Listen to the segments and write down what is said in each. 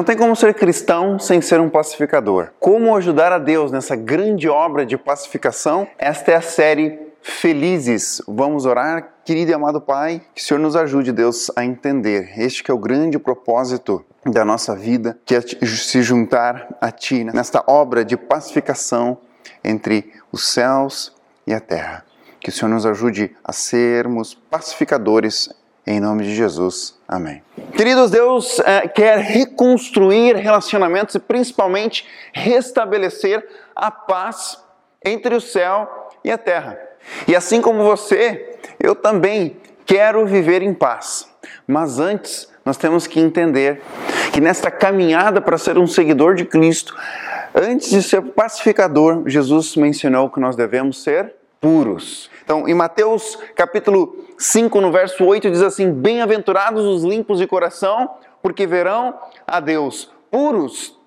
Não tem como ser cristão sem ser um pacificador. Como ajudar a Deus nessa grande obra de pacificação? Esta é a série Felizes. Vamos orar, querido e amado Pai, que o Senhor nos ajude, Deus, a entender este que é o grande propósito da nossa vida, que é se juntar a Ti nesta obra de pacificação entre os céus e a terra. Que o Senhor nos ajude a sermos pacificadores em nome de Jesus. Amém. Queridos, Deus é, quer reconstruir relacionamentos e principalmente restabelecer a paz entre o céu e a terra. E assim como você, eu também quero viver em paz. Mas antes, nós temos que entender que nesta caminhada para ser um seguidor de Cristo, antes de ser pacificador, Jesus mencionou que nós devemos ser puros. Então, em Mateus capítulo 5, no verso 8, diz assim: Bem-aventurados os limpos de coração, porque verão a Deus. Puros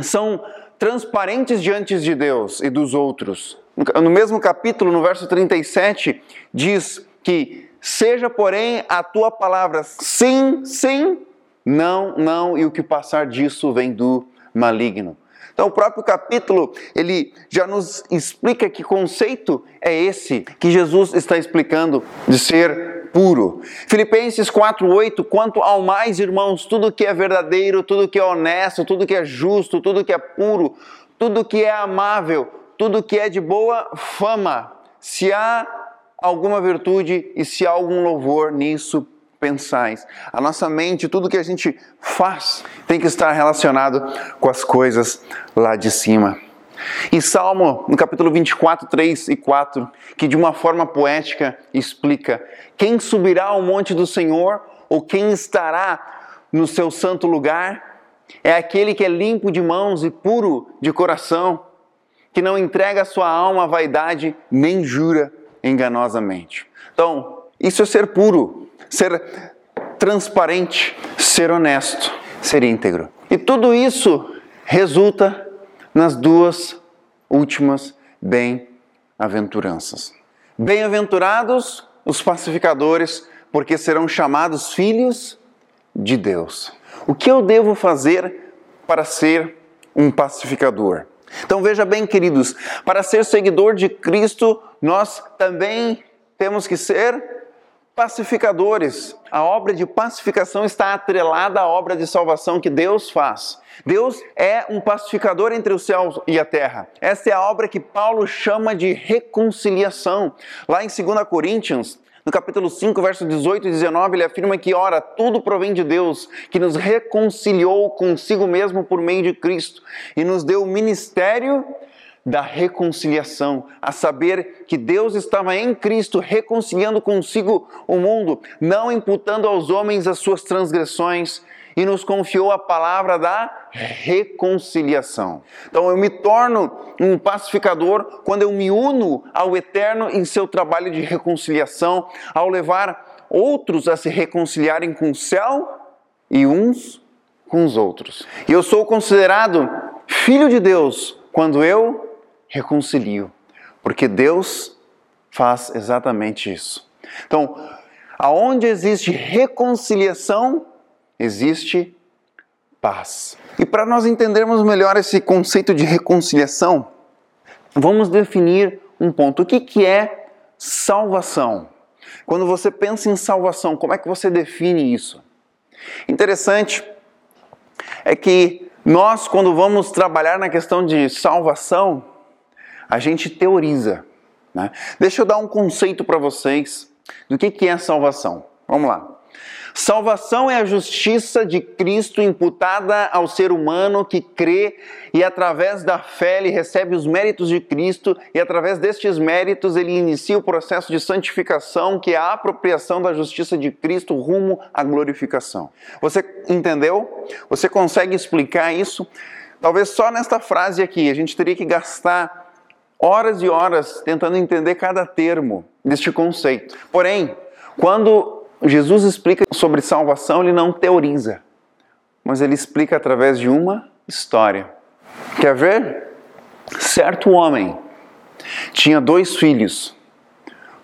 são transparentes diante de Deus e dos outros. No mesmo capítulo, no verso 37, diz que seja, porém, a tua palavra sim, sim, não, não, e o que passar disso vem do maligno. Então, o próprio capítulo, ele já nos explica que conceito é esse que Jesus está explicando de ser puro. Filipenses 4:8, quanto ao mais, irmãos, tudo que é verdadeiro, tudo que é honesto, tudo que é justo, tudo que é puro, tudo que é amável, tudo que é de boa fama, se há alguma virtude e se há algum louvor nisso, pensais. A nossa mente, tudo que a gente faz, tem que estar relacionado com as coisas lá de cima. Em Salmo, no capítulo 24, 3 e 4, que de uma forma poética explica: Quem subirá ao monte do Senhor, ou quem estará no seu santo lugar? É aquele que é limpo de mãos e puro de coração, que não entrega sua alma à vaidade, nem jura enganosamente. Então, isso é ser puro, ser transparente, ser honesto, ser íntegro. E tudo isso resulta nas duas últimas bem-aventuranças. Bem-aventurados os pacificadores, porque serão chamados filhos de Deus. O que eu devo fazer para ser um pacificador? Então veja bem, queridos, para ser seguidor de Cristo, nós também temos que ser pacificadores. A obra de pacificação está atrelada à obra de salvação que Deus faz. Deus é um pacificador entre os céus e a terra. Essa é a obra que Paulo chama de reconciliação. Lá em 2 Coríntios, no capítulo 5, verso 18 e 19, ele afirma que, ora, tudo provém de Deus, que nos reconciliou consigo mesmo por meio de Cristo e nos deu o ministério da reconciliação, a saber que Deus estava em Cristo reconciliando consigo o mundo, não imputando aos homens as suas transgressões, e nos confiou a palavra da reconciliação. Então eu me torno um pacificador quando eu me uno ao Eterno em seu trabalho de reconciliação, ao levar outros a se reconciliarem com o céu e uns com os outros. E eu sou considerado filho de Deus quando eu reconcilio, porque Deus faz exatamente isso. Então, aonde existe reconciliação, existe paz. E para nós entendermos melhor esse conceito de reconciliação, vamos definir um ponto. O que, que é salvação? Quando você pensa em salvação, como é que você define isso? Interessante é que nós, quando vamos trabalhar na questão de salvação, a gente teoriza. Né? Deixa eu dar um conceito para vocês do que, que é salvação. Vamos lá. Salvação é a justiça de Cristo imputada ao ser humano que crê e, através da fé, ele recebe os méritos de Cristo e, através destes méritos, ele inicia o processo de santificação, que é a apropriação da justiça de Cristo rumo à glorificação. Você entendeu? Você consegue explicar isso? Talvez só nesta frase aqui, a gente teria que gastar horas e horas tentando entender cada termo deste conceito. Porém, quando Jesus explica sobre salvação, ele não teoriza, mas ele explica através de uma história. Quer ver? Certo homem tinha dois filhos.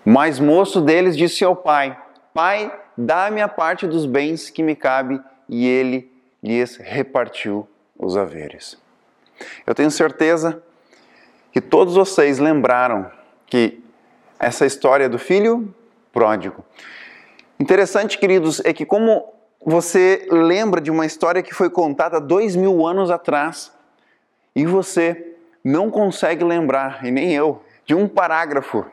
O mais moço deles disse ao pai: Pai, dá-me a parte dos bens que me cabe. E ele lhes repartiu os haveres. Eu tenho certeza que todos vocês lembraram que essa história do filho pródigo. Interessante, queridos, é que como você lembra de uma história que foi contada dois mil anos atrás e você não consegue lembrar, e nem eu, de um parágrafo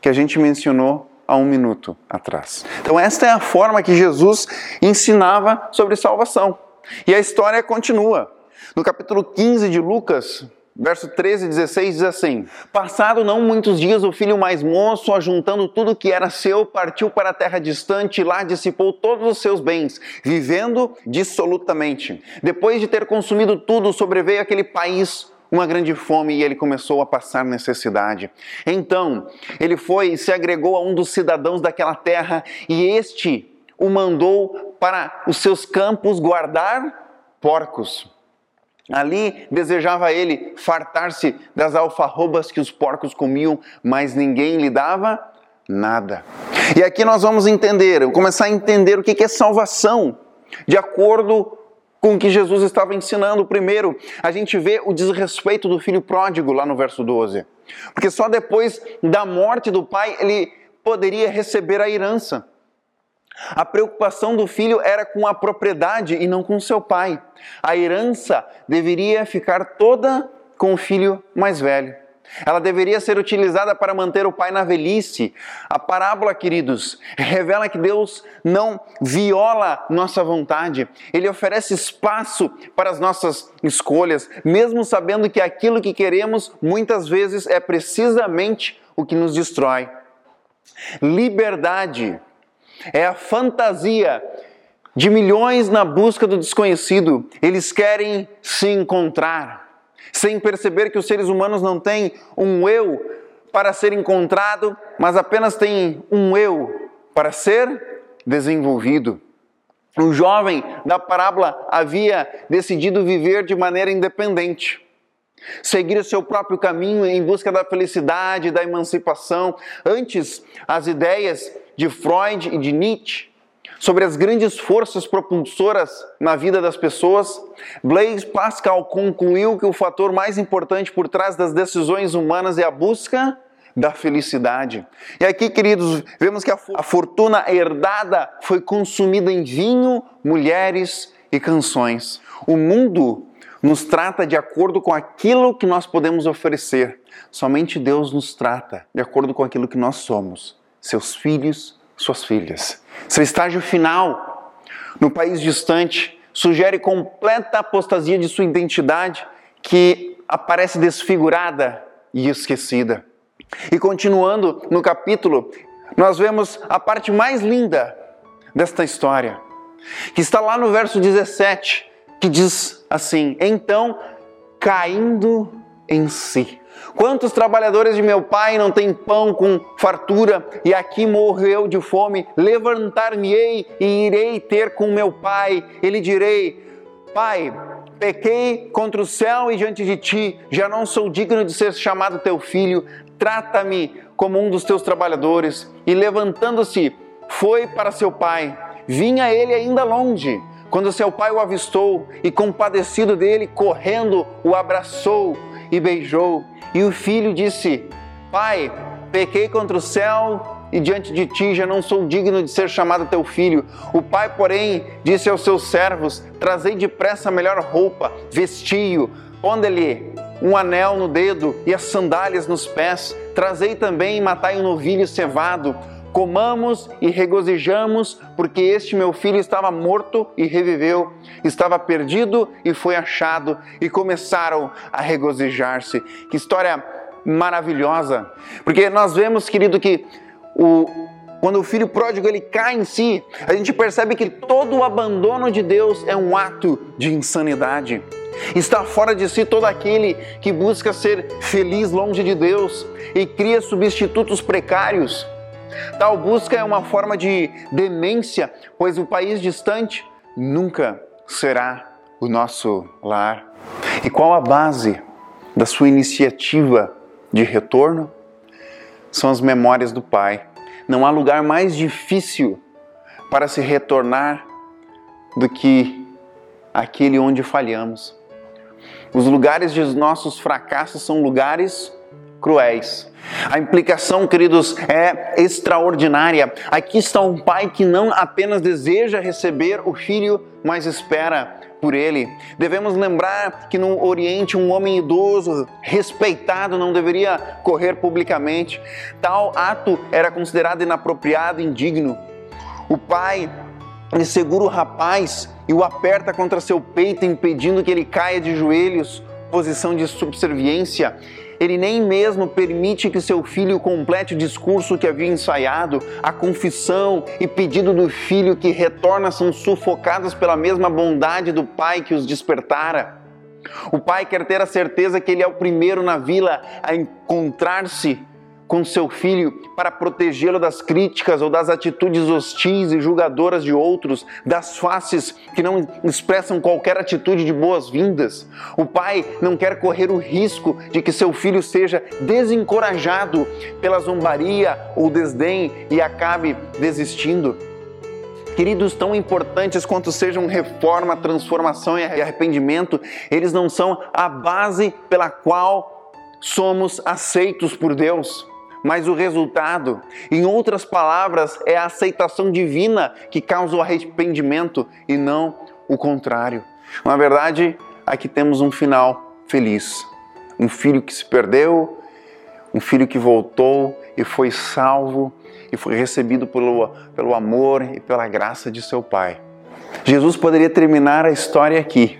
que a gente mencionou há um minuto atrás. Então, esta é a forma que Jesus ensinava sobre salvação. E a história continua. No capítulo 15 de Lucas, verso 13 e 16 diz assim: Passado não muitos dias, o filho mais moço, ajuntando tudo que era seu, partiu para a terra distante e lá dissipou todos os seus bens, vivendo dissolutamente. Depois de ter consumido tudo, sobreveio aquele país uma grande fome e ele começou a passar necessidade. Então, ele foi e se agregou a um dos cidadãos daquela terra e este o mandou para os seus campos guardar porcos. Ali desejava ele fartar-se das alfarrobas que os porcos comiam, mas ninguém lhe dava nada. E aqui nós vamos entender, começar a entender o que é salvação, de acordo com o que Jesus estava ensinando. Primeiro, a gente vê o desrespeito do filho pródigo lá no verso 12. Porque só depois da morte do pai ele poderia receber a herança. A preocupação do filho era com a propriedade e não com seu pai. A herança deveria ficar toda com o filho mais velho. Ela deveria ser utilizada para manter o pai na velhice. A parábola, queridos, revela que Deus não viola nossa vontade. Ele oferece espaço para as nossas escolhas, mesmo sabendo que aquilo que queremos muitas vezes é precisamente o que nos destrói. Liberdade é a fantasia de milhões na busca do desconhecido. Eles querem se encontrar, sem perceber que os seres humanos não têm um eu para ser encontrado, mas apenas têm um eu para ser desenvolvido. O jovem da parábola havia decidido viver de maneira independente seguir o seu próprio caminho em busca da felicidade, da emancipação. Antes, as ideias de Freud e de Nietzsche sobre as grandes forças propulsoras na vida das pessoas, Blaise Pascal concluiu que o fator mais importante por trás das decisões humanas é a busca da felicidade. E aqui, queridos, vemos que a fortuna herdada foi consumida em vinho, mulheres e canções. O mundo nos trata de acordo com aquilo que nós podemos oferecer. Somente Deus nos trata de acordo com aquilo que nós somos seus filhos, suas filhas. Seu estágio final, no país distante, sugere completa apostasia de sua identidade, que aparece desfigurada e esquecida. E continuando no capítulo, nós vemos a parte mais linda desta história, que está lá no verso 17, que diz assim: Então, caindo em si. Quantos trabalhadores de meu pai não têm pão com fartura e aqui morreu de fome? Levantar-me-ei e irei ter com meu pai. Ele direi: Pai, pequei contra o céu e diante de ti, já não sou digno de ser chamado teu filho. Trata-me como um dos teus trabalhadores. E levantando-se, foi para seu pai. Vinha ele ainda longe. Quando seu pai o avistou e, compadecido dele, correndo, o abraçou e beijou. E o filho disse: Pai, pequei contra o céu e diante de ti já não sou digno de ser chamado teu filho. O pai, porém, disse aos seus servos: Trazei depressa a melhor roupa, vestiu, ponde-lhe um anel no dedo e as sandálias nos pés. Trazei também e matai um novilho cevado. Comamos e regozijamos, porque este meu filho estava morto e reviveu, estava perdido e foi achado, e começaram a regozijar-se. Que história maravilhosa! Porque nós vemos, querido, que o, quando o filho pródigo ele cai em si, a gente percebe que todo o abandono de Deus é um ato de insanidade. Está fora de si todo aquele que busca ser feliz longe de Deus e cria substitutos precários. Tal busca é uma forma de demência, pois o país distante nunca será o nosso lar. E qual a base da sua iniciativa de retorno? São as memórias do Pai. Não há lugar mais difícil para se retornar do que aquele onde falhamos. Os lugares de nossos fracassos são lugares cruéis. A implicação, queridos, é extraordinária. Aqui está um pai que não apenas deseja receber o filho, mas espera por ele. Devemos lembrar que no Oriente um homem idoso, respeitado, não deveria correr publicamente. Tal ato era considerado inapropriado, indigno. O pai segura o rapaz e o aperta contra seu peito, impedindo que ele caia de joelhos, posição de subserviência. Ele nem mesmo permite que seu filho complete o discurso que havia ensaiado. A confissão e pedido do filho que retorna são sufocados pela mesma bondade do pai que os despertara. O pai quer ter a certeza que ele é o primeiro na vila a encontrar-se com seu filho para protegê-lo das críticas ou das atitudes hostis e julgadoras de outros, das faces que não expressam qualquer atitude de boas-vindas. O pai não quer correr o risco de que seu filho seja desencorajado pela zombaria ou desdém e acabe desistindo. Queridos, tão importantes quanto sejam reforma, transformação e arrependimento, eles não são a base pela qual somos aceitos por Deus mas o resultado, em outras palavras, é a aceitação divina que causa o arrependimento e não o contrário. Na verdade, aqui temos um final feliz. Um filho que se perdeu, um filho que voltou e foi salvo e foi recebido pelo, pelo amor e pela graça de seu Pai. Jesus poderia terminar a história aqui.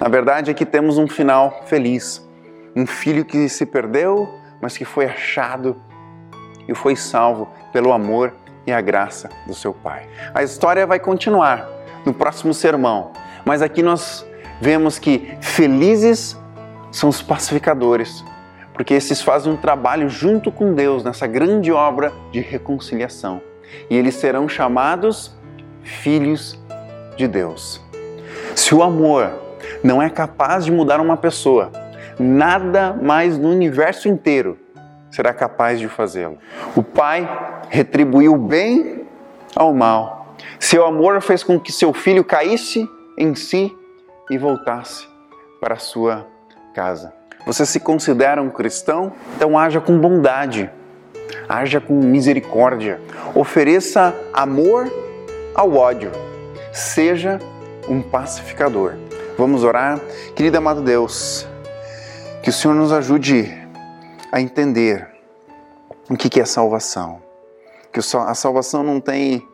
Na verdade, aqui temos um final feliz. Um filho que se perdeu, mas que foi achado e foi salvo pelo amor e a graça do seu Pai. A história vai continuar no próximo sermão, mas aqui nós vemos que felizes são os pacificadores, porque esses fazem um trabalho junto com Deus nessa grande obra de reconciliação. E eles serão chamados filhos de Deus. Se o amor não é capaz de mudar uma pessoa, nada mais no universo inteiro será capaz de fazê-lo. O pai retribuiu bem ao mal. Seu amor fez com que seu filho caísse em si e voltasse para a sua casa. Você se considera um cristão? Então haja com bondade, haja com misericórdia, ofereça amor ao ódio, seja um pacificador. Vamos orar? Querido amado Deus, que o Senhor nos ajude a entender o que é salvação. Que a salvação não tem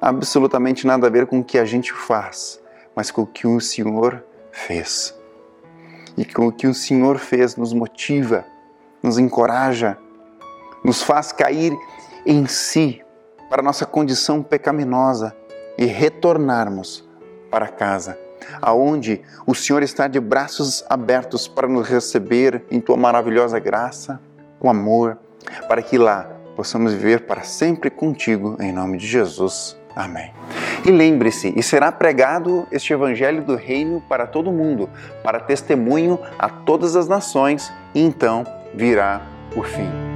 absolutamente nada a ver com o que a gente faz, mas com o que o Senhor fez. E com o que o Senhor fez nos motiva, nos encoraja, nos faz cair em si para nossa condição pecaminosa e retornarmos para casa aonde o Senhor está de braços abertos para nos receber em tua maravilhosa graça, com amor, para que lá possamos viver para sempre contigo, em nome de Jesus. Amém. E lembre-se, e será pregado este evangelho do reino para todo mundo, para testemunho a todas as nações, e então virá o fim.